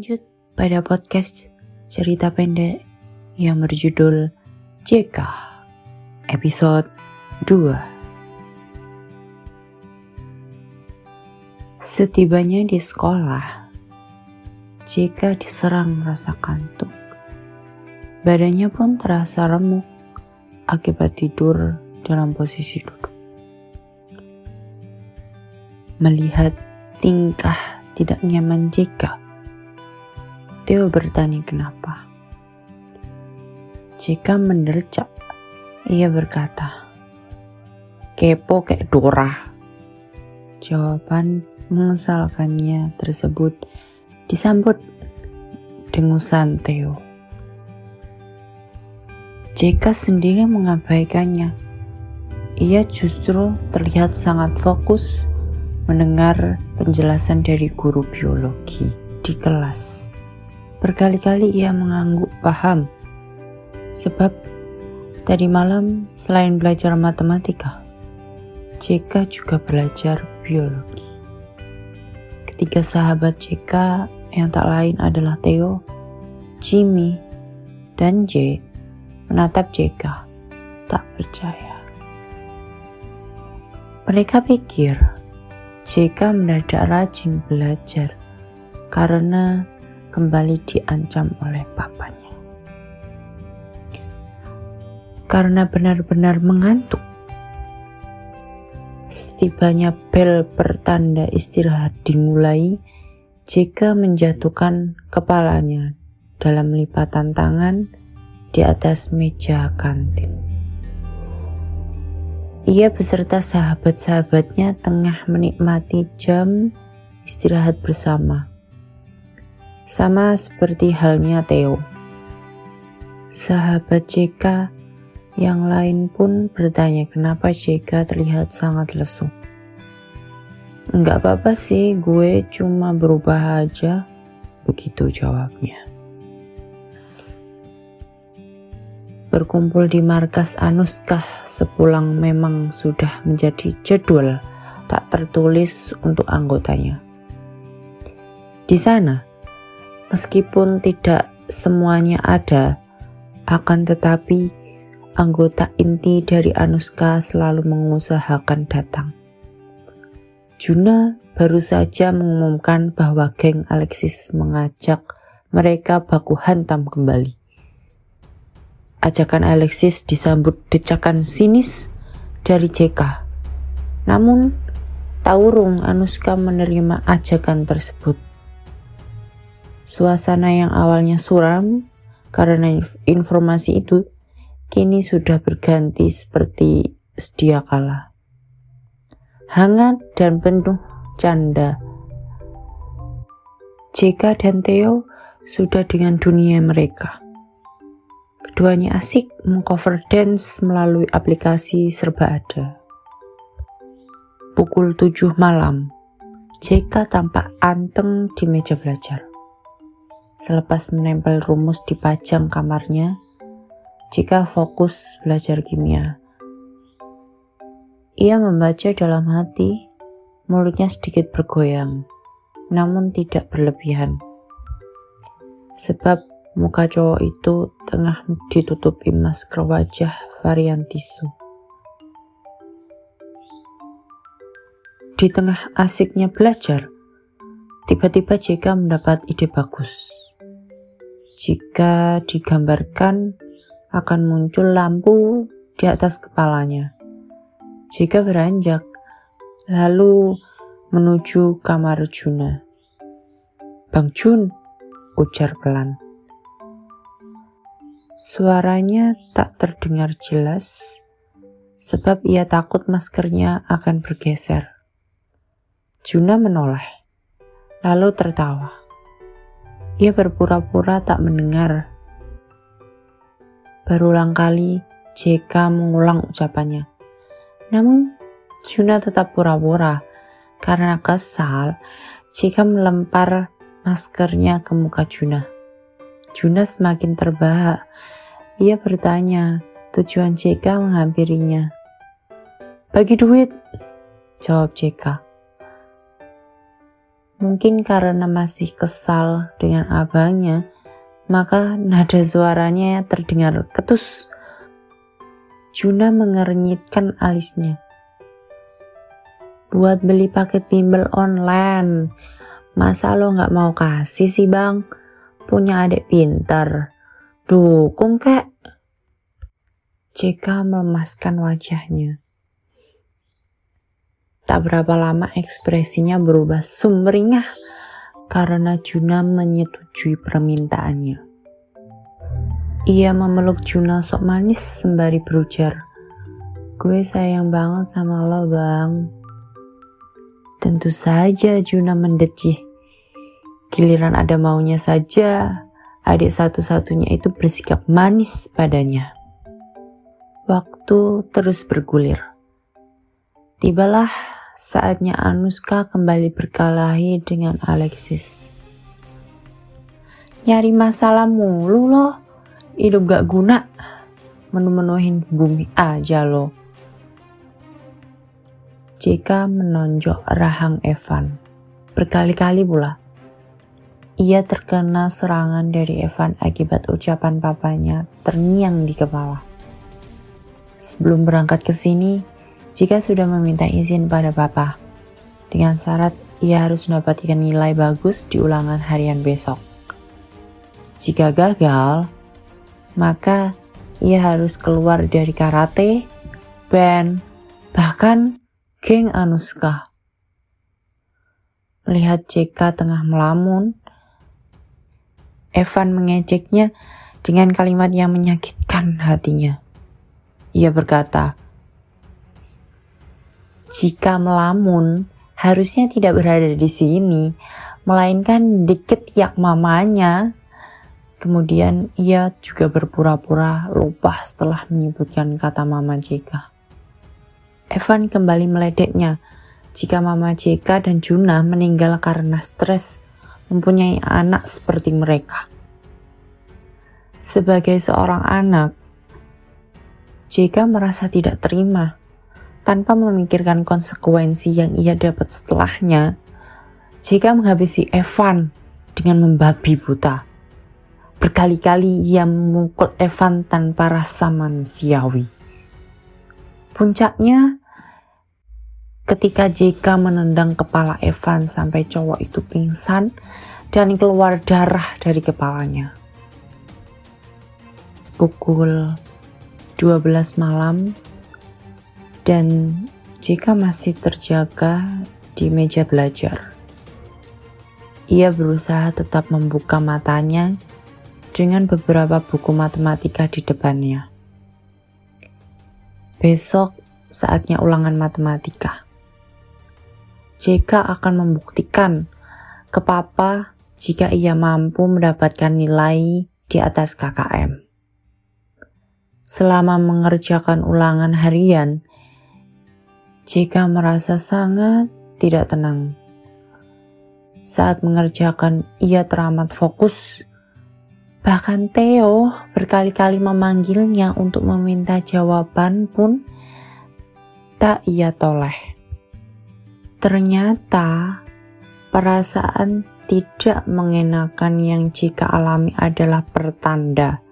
Lanjut pada podcast cerita pendek yang berjudul JK episode 2. Setibanya di sekolah, JK diserang rasa kantuk. Badannya pun terasa remuk akibat tidur dalam posisi duduk. Melihat tingkah tidak nyaman JK, Theo bertanya kenapa. Jika mendercap, ia berkata, Kepo kayak Dora. Jawaban mengesalkannya tersebut disambut dengusan Theo. Jika sendiri mengabaikannya. Ia justru terlihat sangat fokus mendengar penjelasan dari guru biologi di kelas. Berkali-kali ia mengangguk paham, sebab tadi malam selain belajar matematika, JK juga belajar biologi. Ketiga sahabat JK yang tak lain adalah Theo, Jimmy, dan J menatap JK tak percaya. Mereka pikir JK mendadak rajin belajar karena kembali diancam oleh papanya. Karena benar-benar mengantuk, setibanya bel pertanda istirahat dimulai, jika menjatuhkan kepalanya dalam lipatan tangan di atas meja kantin. Ia beserta sahabat-sahabatnya tengah menikmati jam istirahat bersama sama seperti halnya Theo. Sahabat JK yang lain pun bertanya kenapa JK terlihat sangat lesu. Enggak apa-apa sih, gue cuma berubah aja. Begitu jawabnya. Berkumpul di markas Anuskah sepulang memang sudah menjadi jadwal tak tertulis untuk anggotanya. Di sana, Meskipun tidak semuanya ada, akan tetapi anggota inti dari Anuska selalu mengusahakan datang. Juna baru saja mengumumkan bahwa geng Alexis mengajak mereka baku hantam kembali. Ajakan Alexis disambut decakan sinis dari JK. Namun, Taurung Anuska menerima ajakan tersebut. Suasana yang awalnya suram karena informasi itu kini sudah berganti seperti sedia kala. Hangat dan penuh canda. JK dan Theo sudah dengan dunia mereka. Keduanya asik mengcover dance melalui aplikasi serba ada. Pukul 7 malam, JK tampak anteng di meja belajar selepas menempel rumus di pajang kamarnya jika fokus belajar kimia. Ia membaca dalam hati, mulutnya sedikit bergoyang, namun tidak berlebihan. Sebab muka cowok itu tengah ditutupi masker wajah varian tisu. Di tengah asiknya belajar, tiba-tiba JK mendapat ide bagus jika digambarkan akan muncul lampu di atas kepalanya. Jika beranjak, lalu menuju kamar Juna. Bang Jun, ujar pelan. Suaranya tak terdengar jelas sebab ia takut maskernya akan bergeser. Juna menoleh, lalu tertawa. Ia berpura-pura tak mendengar. Berulang kali JK mengulang ucapannya. Namun Juna tetap pura-pura karena kesal JK melempar maskernya ke muka Juna. Juna semakin terbahak. Ia bertanya tujuan JK menghampirinya. Bagi duit, jawab JK. Mungkin karena masih kesal dengan abangnya, maka nada suaranya terdengar ketus. Juna mengernyitkan alisnya. Buat beli paket bimbel online. Masa lo nggak mau kasih sih bang? Punya adik pinter. Dukung kek. JK melemaskan wajahnya. Tak berapa lama ekspresinya berubah sumringah karena Juna menyetujui permintaannya. Ia memeluk Juna sok manis sembari berujar, Gue sayang banget sama lo bang. Tentu saja Juna mendecih. Giliran ada maunya saja, adik satu-satunya itu bersikap manis padanya. Waktu terus bergulir. Tibalah saatnya Anuska kembali berkelahi dengan Alexis. Nyari masalah mulu loh, hidup gak guna, menu-menuhin bumi aja loh. JK menonjok rahang Evan. Berkali-kali pula. Ia terkena serangan dari Evan akibat ucapan papanya terngiang di kepala. Sebelum berangkat ke sini, jika sudah meminta izin pada Papa, dengan syarat ia harus mendapatkan nilai bagus di ulangan harian besok. Jika gagal, maka ia harus keluar dari karate, band, bahkan geng Anuska. Melihat JK tengah melamun, Evan mengejeknya dengan kalimat yang menyakitkan hatinya. Ia berkata, jika melamun harusnya tidak berada di sini, melainkan deket yak mamanya. Kemudian ia juga berpura-pura lupa setelah menyebutkan kata mama Jika. Evan kembali meledeknya jika mama Jika dan Juna meninggal karena stres mempunyai anak seperti mereka. Sebagai seorang anak, Jika merasa tidak terima tanpa memikirkan konsekuensi yang ia dapat setelahnya, jika menghabisi Evan dengan membabi buta. Berkali-kali ia memukul Evan tanpa rasa manusiawi. Puncaknya, ketika JK menendang kepala Evan sampai cowok itu pingsan dan keluar darah dari kepalanya. Pukul 12 malam, dan jika masih terjaga di meja belajar. Ia berusaha tetap membuka matanya dengan beberapa buku matematika di depannya. Besok saatnya ulangan matematika. JK akan membuktikan ke papa jika ia mampu mendapatkan nilai di atas KKM. Selama mengerjakan ulangan harian, jika merasa sangat tidak tenang. Saat mengerjakan, ia teramat fokus. Bahkan Theo berkali-kali memanggilnya untuk meminta jawaban pun tak ia toleh. Ternyata perasaan tidak mengenakan yang jika alami adalah pertanda.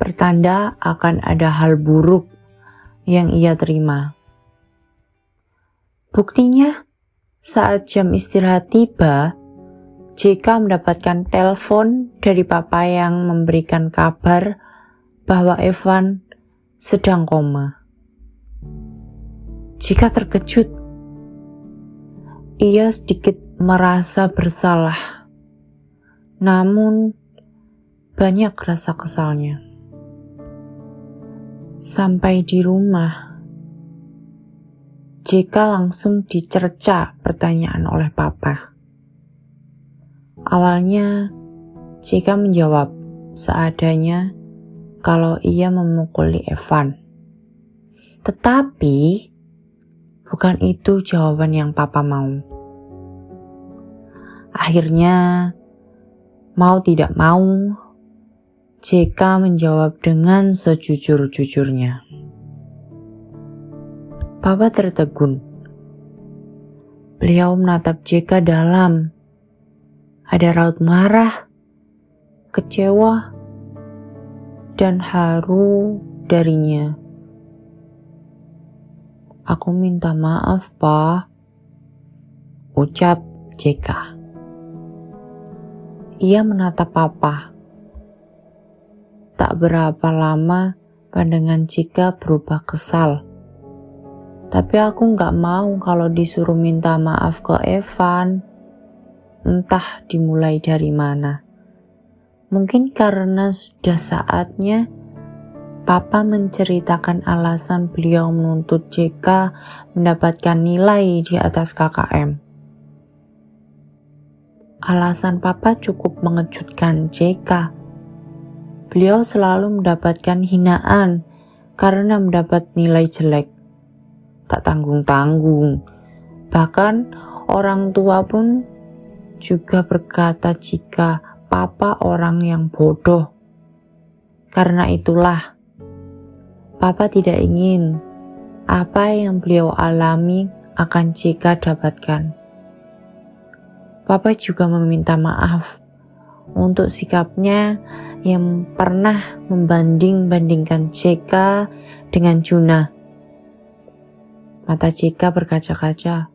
Pertanda akan ada hal buruk yang ia terima. Buktinya, saat jam istirahat tiba, JK mendapatkan telepon dari papa yang memberikan kabar bahwa Evan sedang koma. Jika terkejut, ia sedikit merasa bersalah, namun banyak rasa kesalnya. Sampai di rumah, JK langsung dicerca pertanyaan oleh papa. Awalnya, JK menjawab seadanya kalau ia memukuli Evan. Tetapi, bukan itu jawaban yang papa mau. Akhirnya, mau tidak mau, JK menjawab dengan sejujur-jujurnya. Papa tertegun. Beliau menatap JK dalam. Ada raut marah, kecewa, dan haru darinya. Aku minta maaf, Pak. Ucap JK. Ia menatap papa. Tak berapa lama, pandangan Cika berubah kesal. Tapi aku nggak mau kalau disuruh minta maaf ke Evan. Entah dimulai dari mana. Mungkin karena sudah saatnya Papa menceritakan alasan beliau menuntut JK mendapatkan nilai di atas KKM. Alasan Papa cukup mengejutkan JK. Beliau selalu mendapatkan hinaan karena mendapat nilai jelek. Tak tanggung-tanggung. Bahkan orang tua pun juga berkata jika Papa orang yang bodoh. Karena itulah Papa tidak ingin apa yang beliau alami akan Cika dapatkan. Papa juga meminta maaf untuk sikapnya yang pernah membanding-bandingkan Cika dengan Juna. Mata Cika berkaca-kaca.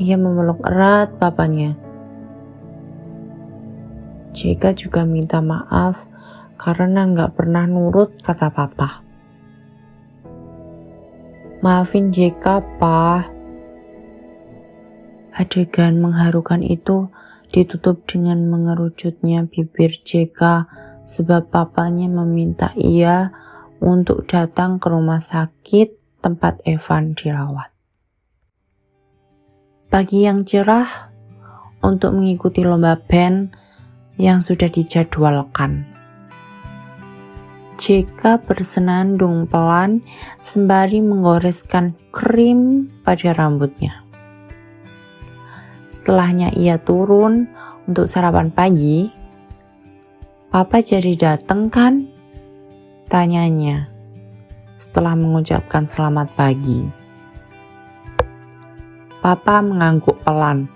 Ia memeluk erat papanya. Cika juga minta maaf karena nggak pernah nurut kata papa. Maafin JK, pa. Adegan mengharukan itu ditutup dengan mengerucutnya bibir JK sebab papanya meminta ia untuk datang ke rumah sakit tempat Evan dirawat. Pagi yang cerah untuk mengikuti lomba band yang sudah dijadwalkan. JK bersenandung pelan sembari menggoreskan krim pada rambutnya. Setelahnya ia turun untuk sarapan pagi. Papa jadi datang kan? Tanyanya setelah mengucapkan selamat pagi. Papa mengangguk pelan.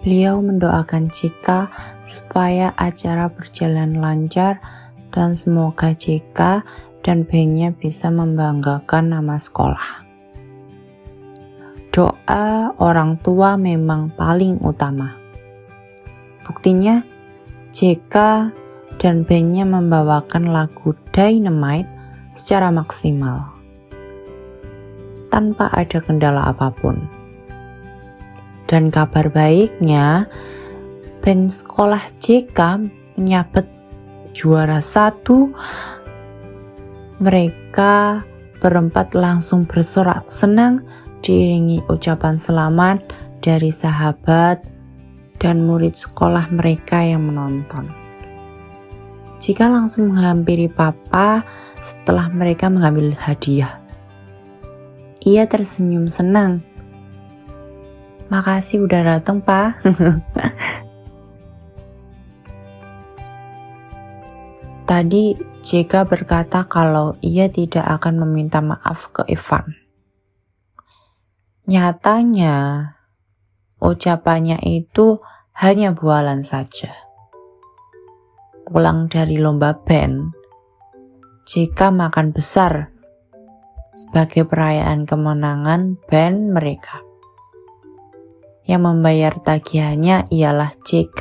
Beliau mendoakan Cika supaya acara berjalan lancar dan semoga Cika dan bandnya bisa membanggakan nama sekolah. Doa orang tua memang paling utama. Buktinya, JK dan bandnya membawakan lagu Dynamite secara maksimal tanpa ada kendala apa pun. Dan kabar baiknya, band sekolah JK menyabet juara satu. Mereka berempat langsung bersorak senang diiringi ucapan selamat dari sahabat dan murid sekolah mereka yang menonton. Jika langsung menghampiri papa setelah mereka mengambil hadiah. Ia tersenyum senang Makasih udah dateng, Pak. Tadi JK berkata kalau ia tidak akan meminta maaf ke Ivan. Nyatanya, ucapannya itu hanya bualan saja. Pulang dari lomba band, JK makan besar sebagai perayaan kemenangan band mereka. Yang membayar tagihannya ialah JK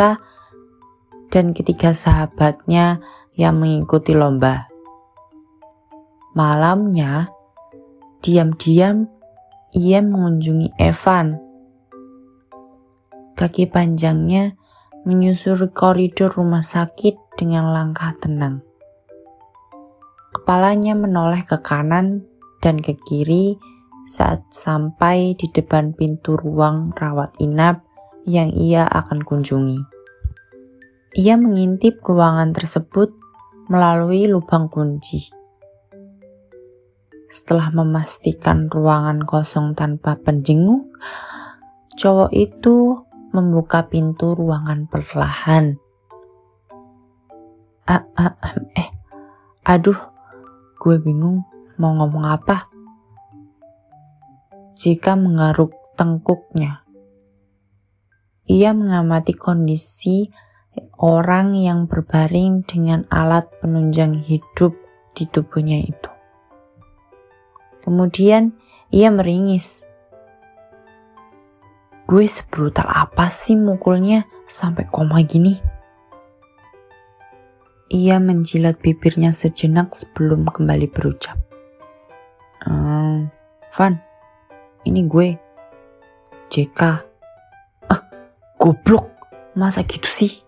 dan ketiga sahabatnya yang mengikuti lomba. Malamnya, diam-diam ia mengunjungi Evan. Kaki panjangnya menyusuri koridor rumah sakit dengan langkah tenang. Kepalanya menoleh ke kanan dan ke kiri saat sampai di depan pintu ruang rawat inap yang ia akan kunjungi. Ia mengintip ruangan tersebut melalui lubang kunci. Setelah memastikan ruangan kosong tanpa penjenguk, cowok itu membuka pintu ruangan perlahan. Ah, ah, eh, aduh, gue bingung mau ngomong apa. jika menggaruk tengkuknya. Ia mengamati kondisi orang yang berbaring dengan alat penunjang hidup di tubuhnya itu. Kemudian ia meringis. Gue sebrutal apa sih mukulnya sampai koma gini? Ia menjilat bibirnya sejenak sebelum kembali berucap. Ehm, Van, ini gue. JK. Ah, goblok. Masa gitu sih?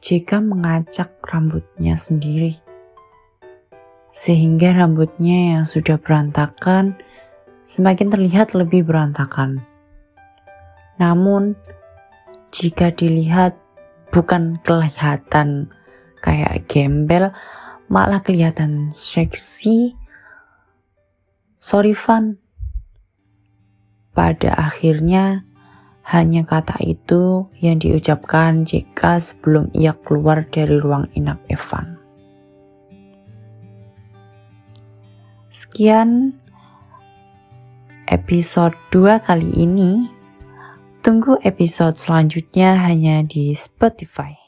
JK mengacak rambutnya sendiri. Sehingga rambutnya yang sudah berantakan semakin terlihat lebih berantakan. Namun, jika dilihat bukan kelihatan kayak gembel, malah kelihatan seksi. Sorry Van. Pada akhirnya, hanya kata itu yang diucapkan jika sebelum ia keluar dari ruang inap Evan. Sekian episode 2 kali ini. Tunggu episode selanjutnya hanya di Spotify.